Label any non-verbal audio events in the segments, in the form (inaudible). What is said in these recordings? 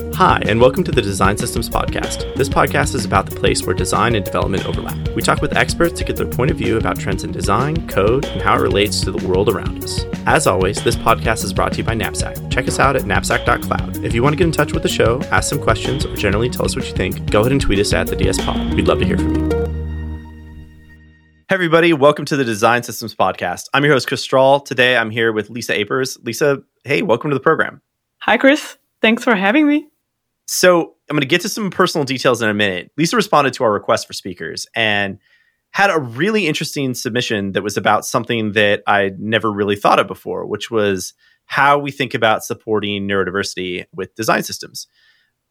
Hi, and welcome to the Design Systems Podcast. This podcast is about the place where design and development overlap. We talk with experts to get their point of view about trends in design, code, and how it relates to the world around us. As always, this podcast is brought to you by Knapsack. Check us out at knapsack.cloud. If you want to get in touch with the show, ask some questions, or generally tell us what you think, go ahead and tweet us at the DS Pod. We'd love to hear from you. Hey, everybody, welcome to the Design Systems Podcast. I'm your host, Chris Strahl. Today I'm here with Lisa Apers. Lisa, hey, welcome to the program. Hi, Chris. Thanks for having me. So I'm going to get to some personal details in a minute. Lisa responded to our request for speakers and had a really interesting submission that was about something that I'd never really thought of before, which was how we think about supporting neurodiversity with design systems.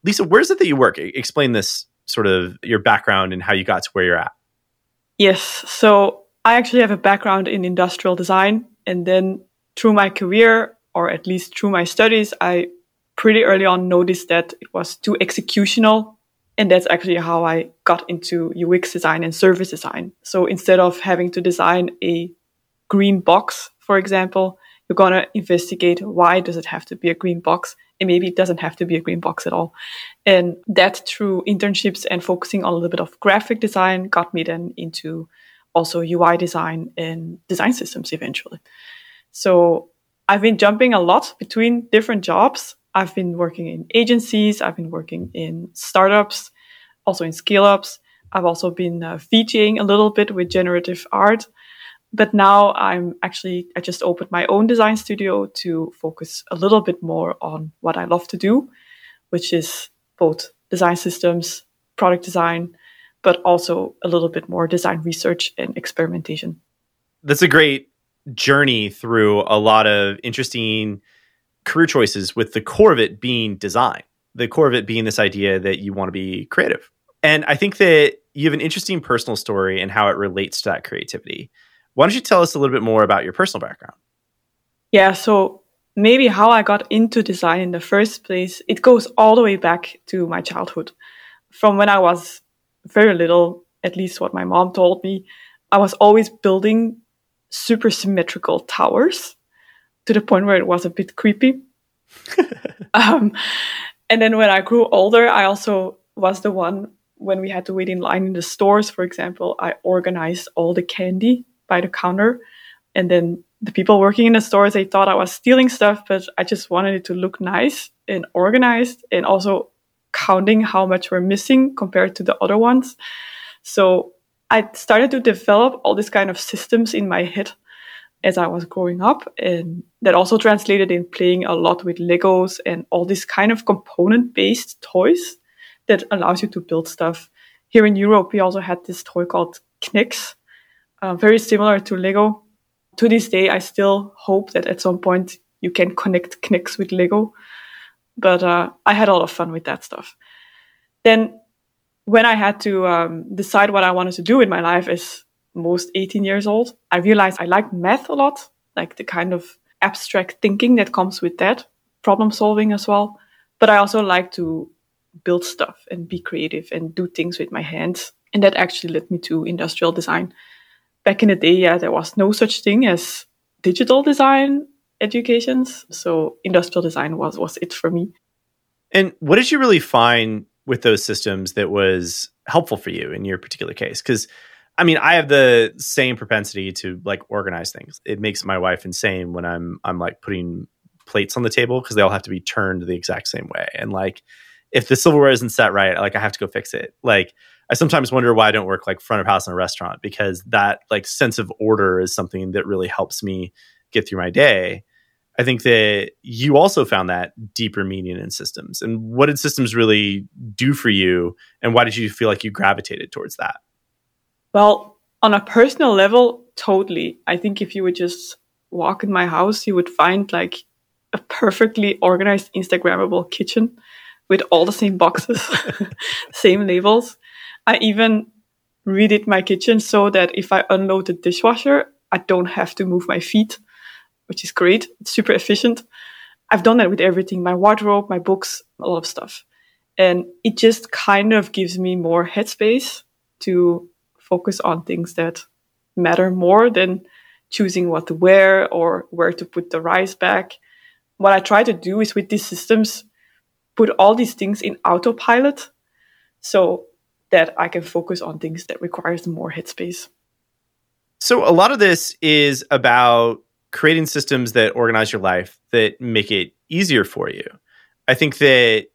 Lisa, where is it that you work? Explain this sort of your background and how you got to where you're at. Yes. So I actually have a background in industrial design. And then through my career, or at least through my studies, I pretty early on noticed that it was too executional. And that's actually how I got into UX design and service design. So instead of having to design a green box, for example, you're going to investigate why does it have to be a green box? And maybe it doesn't have to be a green box at all. And that through internships and focusing on a little bit of graphic design got me then into also UI design and design systems eventually. So I've been jumping a lot between different jobs I've been working in agencies, I've been working in startups, also in scale ups. I've also been uh, VJing a little bit with generative art. But now I'm actually, I just opened my own design studio to focus a little bit more on what I love to do, which is both design systems, product design, but also a little bit more design research and experimentation. That's a great journey through a lot of interesting career choices with the core of it being design, the core of it being this idea that you want to be creative. And I think that you have an interesting personal story and how it relates to that creativity. Why don't you tell us a little bit more about your personal background? Yeah, so maybe how I got into design in the first place, it goes all the way back to my childhood. From when I was very little, at least what my mom told me, I was always building super symmetrical towers to the point where it was a bit creepy. (laughs) um, and then when I grew older, I also was the one when we had to wait in line in the stores, for example, I organized all the candy by the counter. And then the people working in the stores, they thought I was stealing stuff, but I just wanted it to look nice and organized and also counting how much we're missing compared to the other ones. So I started to develop all these kind of systems in my head as I was growing up. And that also translated in playing a lot with Legos and all these kind of component based toys that allows you to build stuff. Here in Europe, we also had this toy called K'NEX, uh, very similar to Lego. To this day, I still hope that at some point you can connect K'NEX with Lego. But uh, I had a lot of fun with that stuff. Then, when I had to um, decide what I wanted to do with my life as most 18 years old, I realized I like math a lot, like the kind of abstract thinking that comes with that, problem solving as well. But I also like to build stuff and be creative and do things with my hands. And that actually led me to industrial design. Back in the day, yeah, there was no such thing as digital design educations. So industrial design was, was it for me. And what did you really find with those systems that was helpful for you in your particular case? Because I mean, I have the same propensity to like organize things. It makes my wife insane when I'm I'm like putting plates on the table because they all have to be turned the exact same way. And like if the silverware isn't set right, like I have to go fix it. Like I sometimes wonder why I don't work like front of house in a restaurant because that like sense of order is something that really helps me get through my day. I think that you also found that deeper meaning in systems. And what did systems really do for you? And why did you feel like you gravitated towards that? Well, on a personal level, totally. I think if you would just walk in my house, you would find like a perfectly organized Instagrammable kitchen with all the same boxes, (laughs) same labels. I even redid my kitchen so that if I unload the dishwasher, I don't have to move my feet, which is great. It's super efficient. I've done that with everything my wardrobe, my books, a lot of stuff. And it just kind of gives me more headspace to focus on things that matter more than choosing what to wear or where to put the rice back. What I try to do is with these systems, put all these things in autopilot so that I can focus on things that requires more headspace. So a lot of this is about creating systems that organize your life that make it easier for you. I think that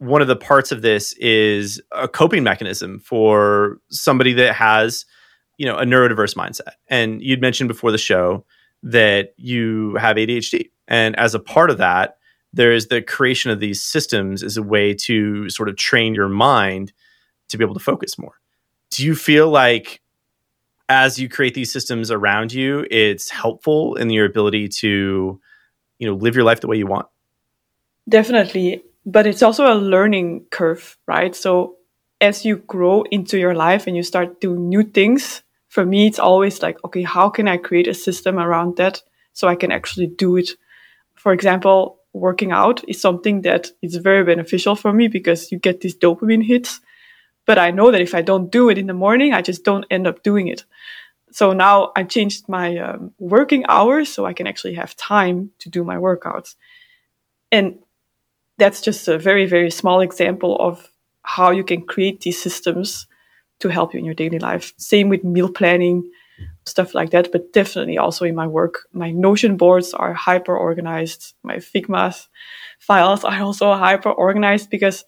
one of the parts of this is a coping mechanism for somebody that has, you know, a neurodiverse mindset. And you'd mentioned before the show that you have ADHD. And as a part of that, there's the creation of these systems as a way to sort of train your mind to be able to focus more. Do you feel like as you create these systems around you, it's helpful in your ability to, you know, live your life the way you want? Definitely. But it's also a learning curve, right? So as you grow into your life and you start doing new things, for me, it's always like, okay, how can I create a system around that so I can actually do it? For example, working out is something that is very beneficial for me because you get these dopamine hits. But I know that if I don't do it in the morning, I just don't end up doing it. So now I changed my um, working hours so I can actually have time to do my workouts. And that's just a very, very small example of how you can create these systems to help you in your daily life. Same with meal planning, stuff like that, but definitely also in my work. My Notion boards are hyper organized. My Figma files are also hyper organized because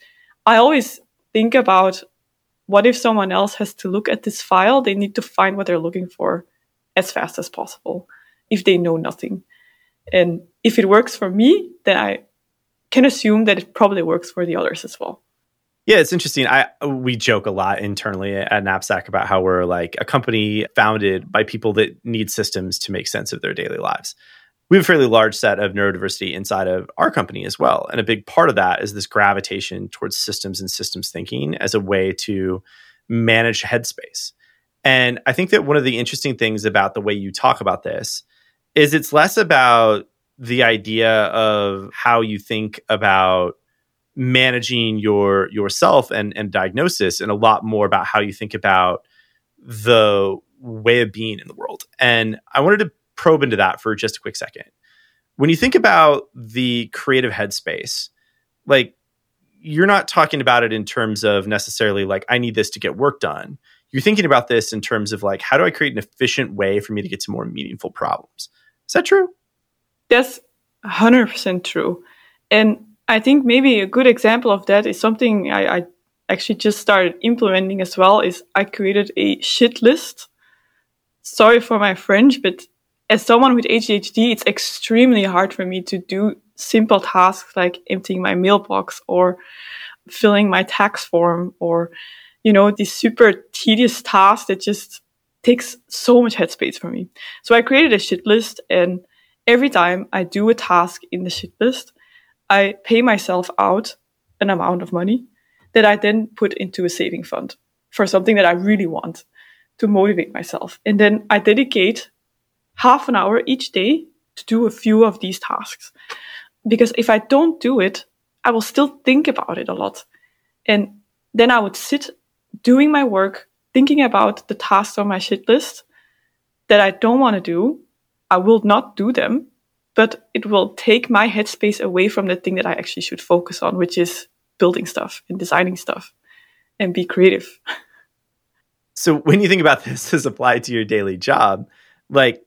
I always think about what if someone else has to look at this file? They need to find what they're looking for as fast as possible if they know nothing. And if it works for me, then I can assume that it probably works for the others as well. Yeah, it's interesting. I we joke a lot internally at Knapsack about how we're like a company founded by people that need systems to make sense of their daily lives. We have a fairly large set of neurodiversity inside of our company as well. And a big part of that is this gravitation towards systems and systems thinking as a way to manage headspace. And I think that one of the interesting things about the way you talk about this is it's less about the idea of how you think about managing your yourself and and diagnosis and a lot more about how you think about the way of being in the world. And i wanted to probe into that for just a quick second. When you think about the creative headspace like you're not talking about it in terms of necessarily like i need this to get work done. You're thinking about this in terms of like how do i create an efficient way for me to get to more meaningful problems? Is that true that's 100% true and I think maybe a good example of that is something I, I actually just started implementing as well is I created a shit list. Sorry for my French, but as someone with ADHD, it's extremely hard for me to do simple tasks like emptying my mailbox or filling my tax form or, you know, these super tedious tasks that just takes so much headspace for me. So I created a shit list and every time I do a task in the shit list, I pay myself out an amount of money that I then put into a saving fund for something that I really want to motivate myself. And then I dedicate half an hour each day to do a few of these tasks. Because if I don't do it, I will still think about it a lot. And then I would sit doing my work, thinking about the tasks on my shit list that I don't want to do. I will not do them but it will take my headspace away from the thing that I actually should focus on, which is building stuff and designing stuff and be creative. So when you think about (laughs) this as applied to your daily job, like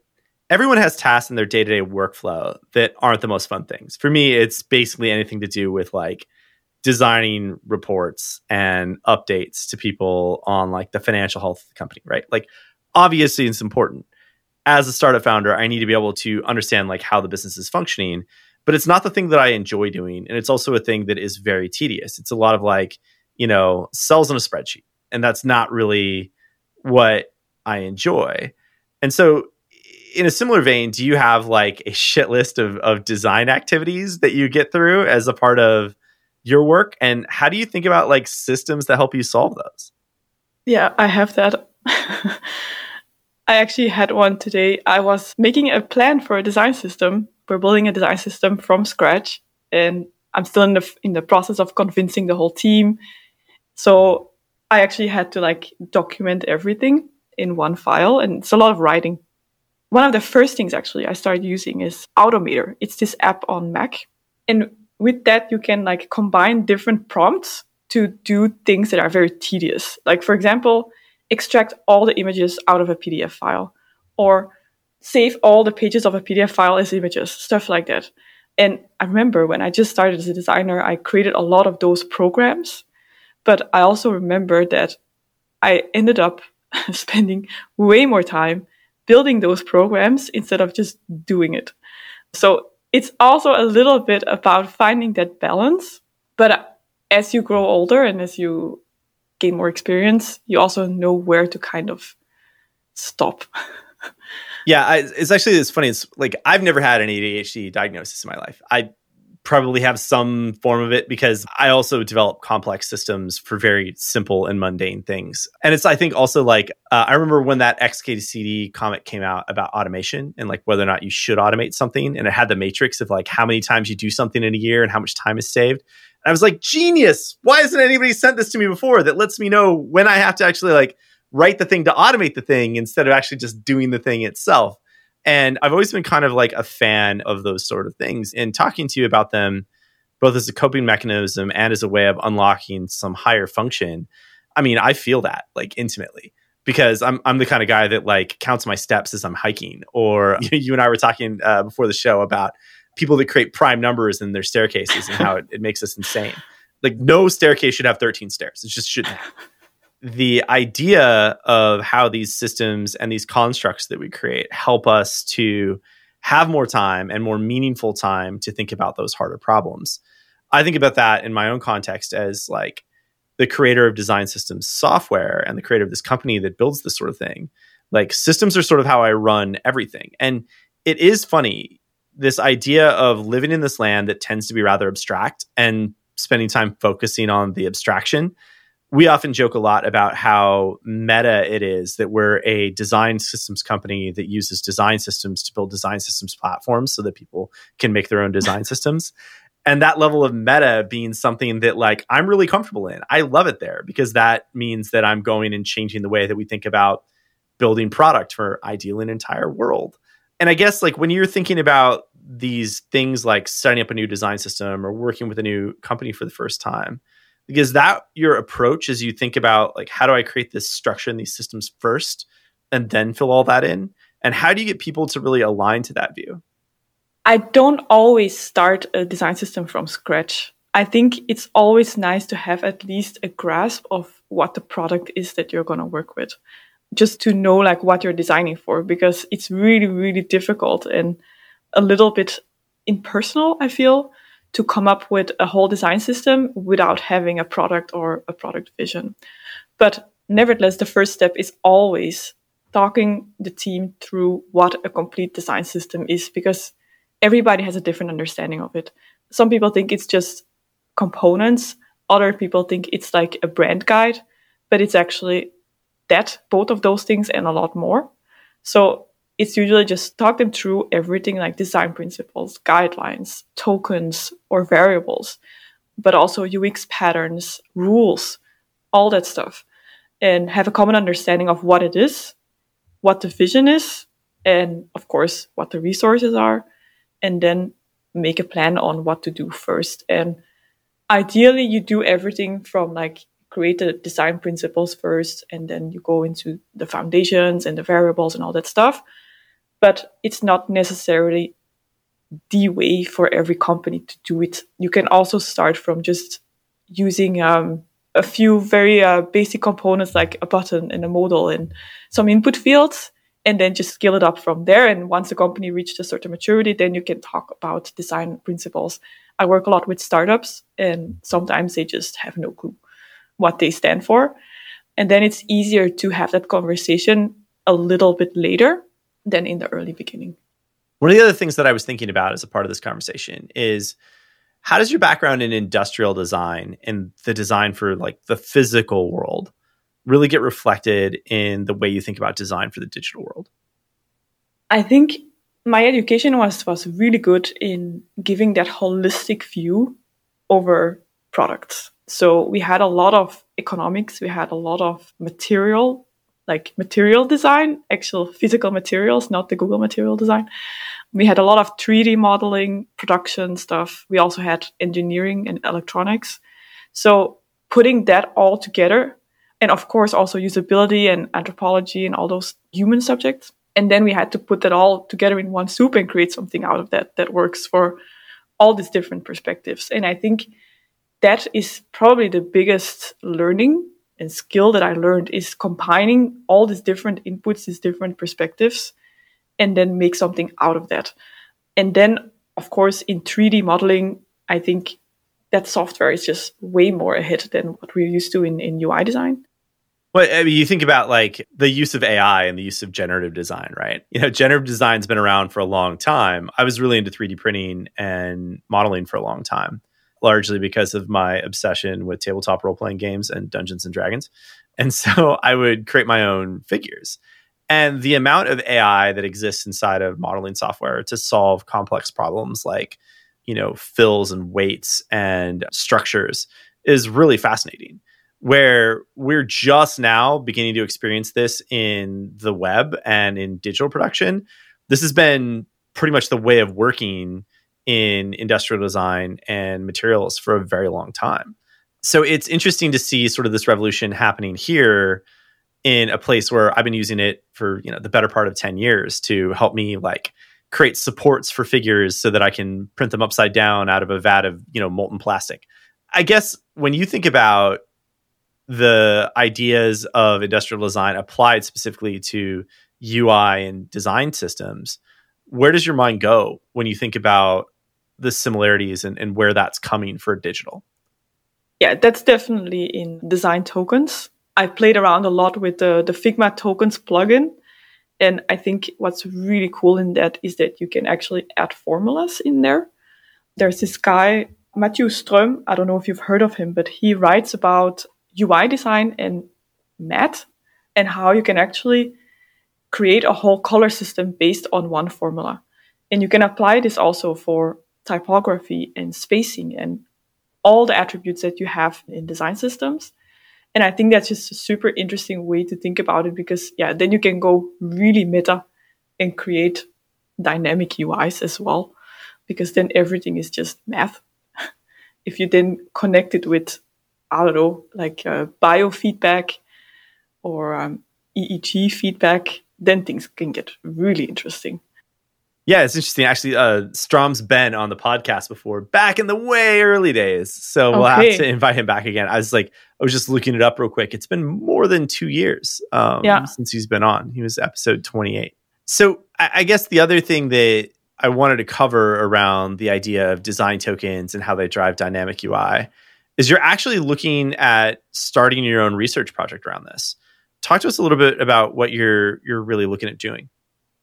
everyone has tasks in their day-to-day workflow that aren't the most fun things. For me, it's basically anything to do with like designing reports and updates to people on like the financial health of the company, right? Like obviously it's important as a startup founder, I need to be able to understand like how the business is functioning. But it's not the thing that I enjoy doing, and it's also a thing that is very tedious. It's a lot of like you know cells in a spreadsheet, and that's not really what I enjoy. And so, in a similar vein, do you have like a shit list of of design activities that you get through as a part of your work? And how do you think about like systems that help you solve those? Yeah, I have that. (laughs) I actually had one today. I was making a plan for a design system. We're building a design system from scratch, and I'm still in the in the process of convincing the whole team. So I actually had to like document everything in one file, and it's a lot of writing. One of the first things actually I started using is Automator. It's this app on Mac, and with that, you can like combine different prompts to do things that are very tedious. Like, for example, extract all the images out of a PDF file or save all the pages of a PDF file as images, stuff like that. And I remember when I just started as a designer, I created a lot of those programs. But I also remember that I ended up (laughs) spending way more time building those programs instead of just doing it. So it's also a little bit about finding that balance. But as you grow older and as you gain more experience, you also know where to kind of stop. (laughs) yeah, I, it's actually it's funny. It's like I've never had an ADHD diagnosis in my life. I probably have some form of it because I also develop complex systems for very simple and mundane things. And it's, I think, also like, uh, I remember when that XKCD comic came out about automation and like whether or not you should automate something. And it had the matrix of like how many times you do something in a year and how much time is saved. I was like, genius. Why hasn't anybody sent this to me before that lets me know when I have to actually like write the thing to automate the thing instead of actually just doing the thing itself? And I've always been kind of like a fan of those sort of things. And talking to you about them, both as a coping mechanism and as a way of unlocking some higher function, I mean, I feel that like intimately because I'm I'm the kind of guy that like counts my steps as I'm hiking. Or (laughs) you and I were talking uh, before the show about people that create prime numbers in their staircases and how it, it makes us insane. Like no staircase should have 13 stairs. It just shouldn't have the idea of how these systems and these constructs that we create help us to have more time and more meaningful time to think about those harder problems. I think about that in my own context as like the creator of design systems software and the creator of this company that builds this sort of thing. Like systems are sort of how I run everything. And it is funny this idea of living in this land that tends to be rather abstract and spending time focusing on the abstraction we often joke a lot about how meta it is that we're a design systems company that uses design systems to build design systems platforms so that people can make their own design (laughs) systems. And that level of meta being something that like I'm really comfortable in. I love it there because that means that I'm going and changing the way that we think about building product for ideal an entire world. And I guess like when you're thinking about these things like setting up a new design system or working with a new company for the first time, is that your approach as you think about like how do i create this structure in these systems first and then fill all that in? And how do you get people to really align to that view? I don't always start a design system from scratch. I think it's always nice to have at least a grasp of what the product is that you're going to work with just to know like what you're designing for because it's really really difficult and a little bit impersonal i feel to come up with a whole design system without having a product or a product vision. But nevertheless, the first step is always talking the team through what a complete design system is because everybody has a different understanding of it. Some people think it's just components, other people think it's like a brand guide, but it's actually that, both of those things and a lot more. So it's usually just talk them through everything like design principles, guidelines, tokens, or variables, but also UX patterns, rules, all that stuff, and have a common understanding of what it is, what the vision is, and of course, what the resources are, and then make a plan on what to do first. And ideally, you do everything from like create the design principles first, and then you go into the foundations and the variables and all that stuff but it's not necessarily the way for every company to do it. You can also start from just using um, a few very uh, basic components like a button and a modal and some input fields, and then just scale it up from there. And once the company reached a certain maturity, then you can talk about design principles. I work a lot with startups, and sometimes they just have no clue what they stand for. And then it's easier to have that conversation a little bit later than in the early beginning. One of the other things that I was thinking about as a part of this conversation is how does your background in industrial design and the design for like the physical world really get reflected in the way you think about design for the digital world? I think my education was was really good in giving that holistic view over products. So we had a lot of economics, we had a lot of material like material design, actual physical materials, not the Google material design. We had a lot of 3D modeling, production stuff. We also had engineering and electronics. So putting that all together, and of course also usability and anthropology and all those human subjects. And then we had to put that all together in one soup and create something out of that that works for all these different perspectives. And I think that is probably the biggest learning and skill that I learned is combining all these different inputs, these different perspectives, and then make something out of that. And then, of course, in 3D modeling, I think that software is just way more ahead than what we're used to in, in UI design. Well, I mean, you think about like the use of AI and the use of generative design, right? You know, generative design's been around for a long time. I was really into 3D printing and modeling for a long time largely because of my obsession with tabletop role playing games and Dungeons and Dragons. And so (laughs) I would create my own figures. And the amount of AI that exists inside of modeling software to solve complex problems like, you know, fills and weights and structures is really fascinating. Where we're just now beginning to experience this in the web and in digital production. This has been pretty much the way of working in industrial design and materials for a very long time. So it's interesting to see sort of this revolution happening here in a place where I've been using it for, you know, the better part of 10 years to help me like create supports for figures so that I can print them upside down out of a vat of, you know, molten plastic. I guess when you think about the ideas of industrial design applied specifically to UI and design systems, where does your mind go when you think about the similarities and, and where that's coming for digital? Yeah, that's definitely in design tokens. I've played around a lot with the, the Figma tokens plugin. And I think what's really cool in that is that you can actually add formulas in there. There's this guy, Matthew Ström. I don't know if you've heard of him, but he writes about UI design and math and how you can actually create a whole color system based on one formula. And you can apply this also for typography and spacing and all the attributes that you have in design systems. And I think that's just a super interesting way to think about it because, yeah, then you can go really meta and create dynamic UIs as well, because then everything is just math. (laughs) if you then connect it with, I don't know, like uh, biofeedback or um, EEG feedback, then things can get really interesting. Yeah, it's interesting. Actually, uh, Strom's been on the podcast before, back in the way early days. So we'll have to invite him back again. I was like, I was just looking it up real quick. It's been more than two years um, yeah. since he's been on. He was episode 28. So I, I guess the other thing that I wanted to cover around the idea of design tokens and how they drive dynamic UI is you're actually looking at starting your own research project around this. Talk to us a little bit about what you're you're really looking at doing.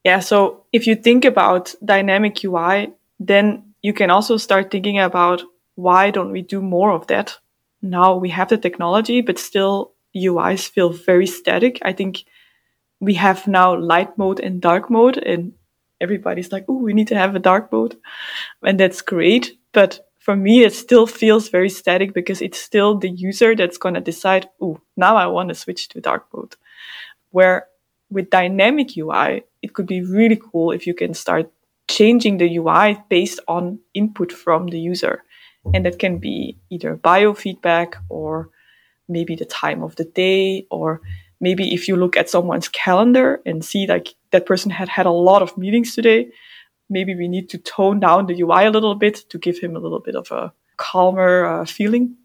Yeah, so if you think about dynamic UI, then you can also start thinking about why don't we do more of that? Now we have the technology, but still UIs feel very static. I think we have now light mode and dark mode, and everybody's like, oh, we need to have a dark mode. And that's great. But for me, it still feels very static because it's still the user that's going to decide, oh, now I want to switch to dark mode. Where with dynamic UI, it could be really cool if you can start changing the UI based on input from the user. And that can be either biofeedback or maybe the time of the day, or maybe if you look at someone's calendar and see like that person had had a lot of meetings today, maybe we need to tone down the UI a little bit to give him a little bit of a calmer uh, feeling.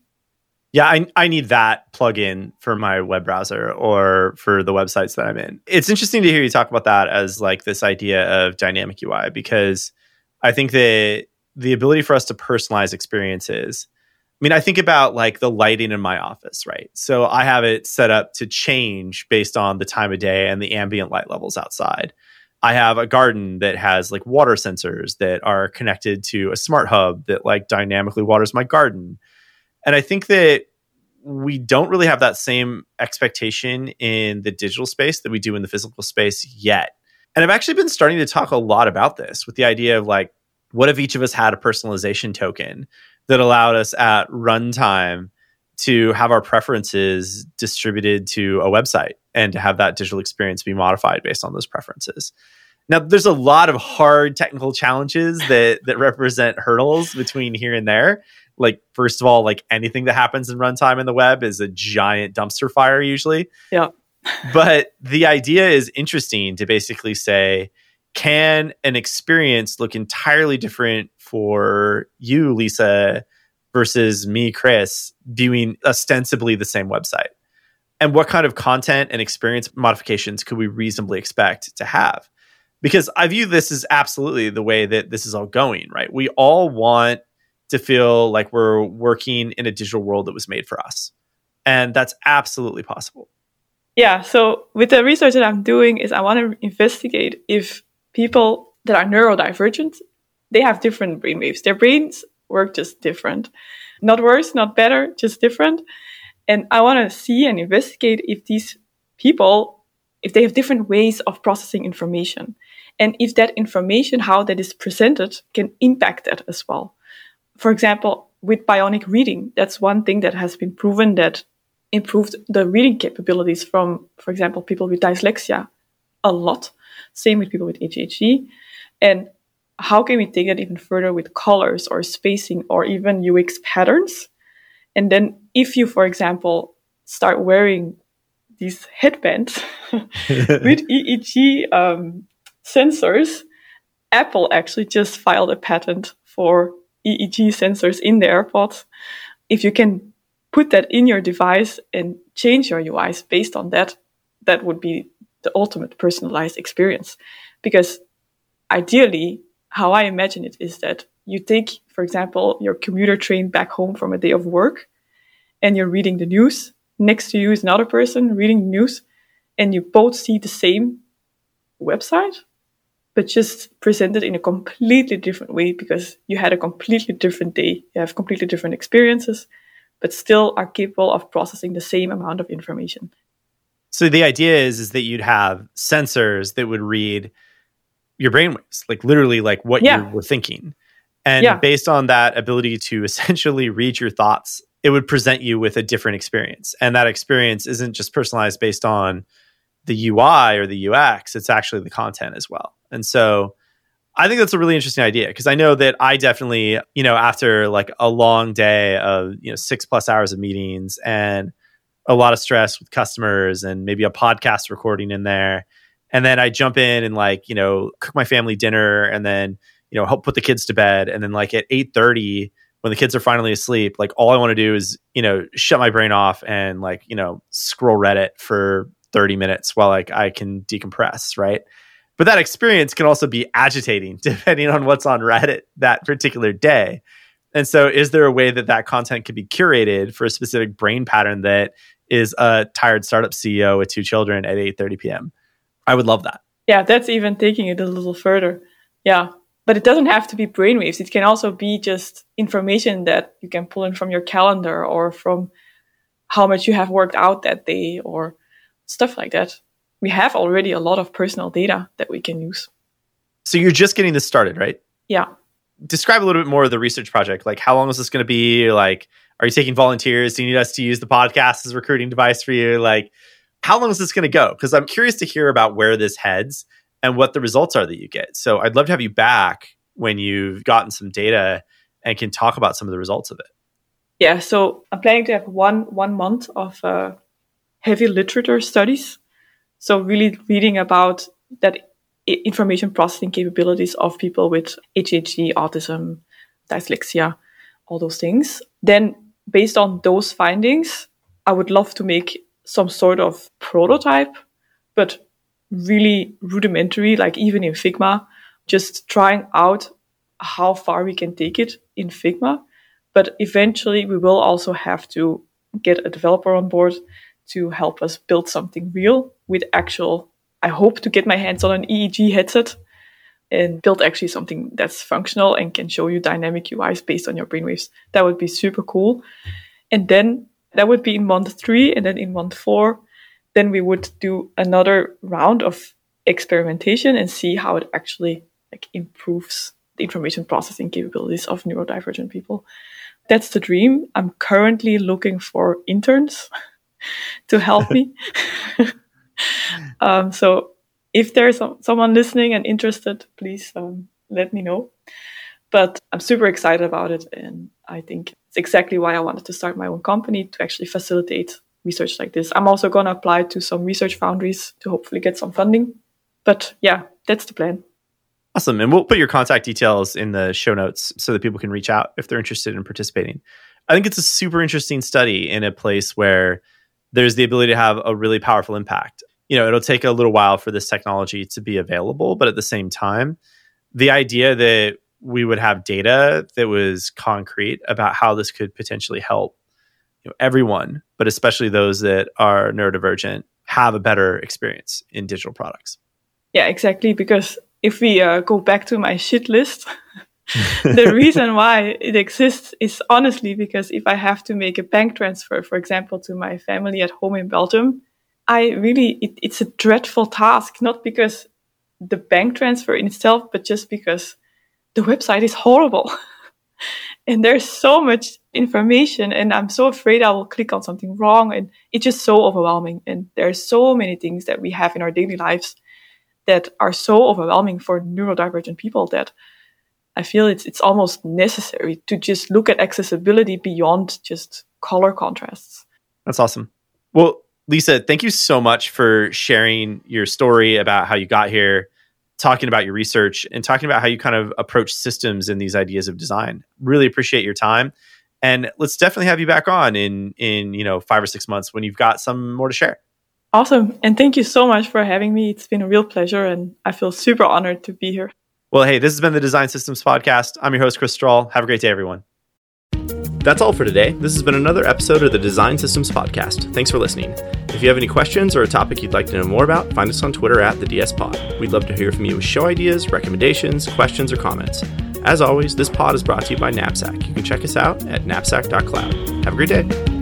Yeah, I, I need that plugin for my web browser or for the websites that I'm in. It's interesting to hear you talk about that as like this idea of dynamic UI because I think that the ability for us to personalize experiences. I mean, I think about like the lighting in my office, right? So I have it set up to change based on the time of day and the ambient light levels outside. I have a garden that has like water sensors that are connected to a smart hub that like dynamically waters my garden. And I think that we don't really have that same expectation in the digital space that we do in the physical space yet. And I've actually been starting to talk a lot about this with the idea of like, what if each of us had a personalization token that allowed us at runtime to have our preferences distributed to a website and to have that digital experience be modified based on those preferences. Now, there's a lot of hard technical challenges that that represent hurdles between here and there. Like, first of all, like anything that happens in runtime in the web is a giant dumpster fire usually. Yeah. (laughs) but the idea is interesting to basically say, can an experience look entirely different for you, Lisa, versus me, Chris, viewing ostensibly the same website? And what kind of content and experience modifications could we reasonably expect to have? Because I view this as absolutely the way that this is all going, right? We all want to feel like we're working in a digital world that was made for us. And that's absolutely possible. Yeah, so with the research that I'm doing is I want to investigate if people that are neurodivergent, they have different brainwaves. Their brains work just different. Not worse, not better, just different. And I want to see and investigate if these people, if they have different ways of processing information. And if that information, how that is presented, can impact that as well. For example, with bionic reading, that's one thing that has been proven that improved the reading capabilities from, for example, people with dyslexia a lot. Same with people with ADHD. And how can we take that even further with colors or spacing or even UX patterns? And then if you, for example, start wearing these headbands (laughs) with (laughs) EEG um, sensors, Apple actually just filed a patent for EEG sensors in the AirPods. If you can put that in your device and change your UIs based on that, that would be the ultimate personalized experience. Because ideally, how I imagine it is that you take, for example, your commuter train back home from a day of work and you're reading the news. Next to you is another person reading news and you both see the same website, but just presented in a completely different way because you had a completely different day. You have completely different experiences, but still are capable of processing the same amount of information. So the idea is is that you'd have sensors that would read your brainwaves, like literally like what yeah. you were thinking. And yeah. based on that ability to (laughs) essentially read your thoughts, it would present you with a different experience. And that experience isn't just personalized based on the UI or the UX, it's actually the content as well. And so I think that's a really interesting idea because I know that I definitely, you know, after like a long day of, you know, six plus hours of meetings and a lot of stress with customers and maybe a podcast recording in there, and then I jump in and like you know cook my family dinner and then you know help put the kids to bed and then like at 8:30 when the kids are finally asleep like all I want to do is you know shut my brain off and like you know scroll Reddit for 30 minutes while like I can decompress right but that experience can also be agitating (laughs) depending on what's on Reddit that particular day and so is there a way that that content could be curated for a specific brain pattern that is a tired startup CEO with two children at 8:30 p.m. I would love that. Yeah, that's even taking it a little further. Yeah. But it doesn't have to be brainwaves. It can also be just information that you can pull in from your calendar or from how much you have worked out that day or stuff like that. We have already a lot of personal data that we can use. So you're just getting this started, right? Yeah. Describe a little bit more of the research project. Like, how long is this going to be? Like, are you taking volunteers? Do you need us to use the podcast as a recruiting device for you? Like, how long is this going to go? Because I'm curious to hear about where this heads and what the results are that you get. So I'd love to have you back when you've gotten some data and can talk about some of the results of it. Yeah, so I'm planning to have one one month of uh, heavy literature studies. So really reading about that information processing capabilities of people with ADHD, autism, dyslexia, all those things. Then based on those findings, I would love to make some sort of prototype, but really rudimentary, like even in Figma, just trying out how far we can take it in Figma. But eventually, we will also have to get a developer on board to help us build something real with actual. I hope to get my hands on an EEG headset and build actually something that's functional and can show you dynamic UIs based on your brainwaves. That would be super cool. And then that would be in month three. And then in month four, then we would do another round of experimentation and see how it actually like improves the information processing capabilities of neurodivergent people. That's the dream. I'm currently looking for interns (laughs) to help me. (laughs) um, so if there's someone listening and interested, please um, let me know. But I'm super excited about it. And I think it's exactly why I wanted to start my own company to actually facilitate research like this. I'm also going to apply to some research foundries to hopefully get some funding. But yeah, that's the plan. Awesome. And we'll put your contact details in the show notes so that people can reach out if they're interested in participating. I think it's a super interesting study in a place where there's the ability to have a really powerful impact. You know, it'll take a little while for this technology to be available, but at the same time, the idea that we would have data that was concrete about how this could potentially help you know, everyone, but especially those that are neurodivergent, have a better experience in digital products. Yeah, exactly. Because if we uh, go back to my shit list, (laughs) (laughs) the reason why it exists is honestly because if I have to make a bank transfer, for example, to my family at home in Belgium, I really, it, it's a dreadful task, not because the bank transfer in itself, but just because the website is horrible. (laughs) and there's so much information and I'm so afraid I will click on something wrong and it's just so overwhelming. And there are so many things that we have in our daily lives that are so overwhelming for neurodivergent people that I feel it's it's almost necessary to just look at accessibility beyond just color contrasts. That's awesome. Well, Lisa, thank you so much for sharing your story about how you got here, talking about your research, and talking about how you kind of approach systems and these ideas of design. Really appreciate your time. And let's definitely have you back on in in, you know, 5 or 6 months when you've got some more to share. Awesome. And thank you so much for having me. It's been a real pleasure and I feel super honored to be here. Well, hey, this has been the Design Systems Podcast. I'm your host, Chris Strahl. Have a great day, everyone. That's all for today. This has been another episode of the Design Systems Podcast. Thanks for listening. If you have any questions or a topic you'd like to know more about, find us on Twitter at the DS Pod. We'd love to hear from you with show ideas, recommendations, questions, or comments. As always, this pod is brought to you by Knapsack. You can check us out at knapsack.cloud. Have a great day.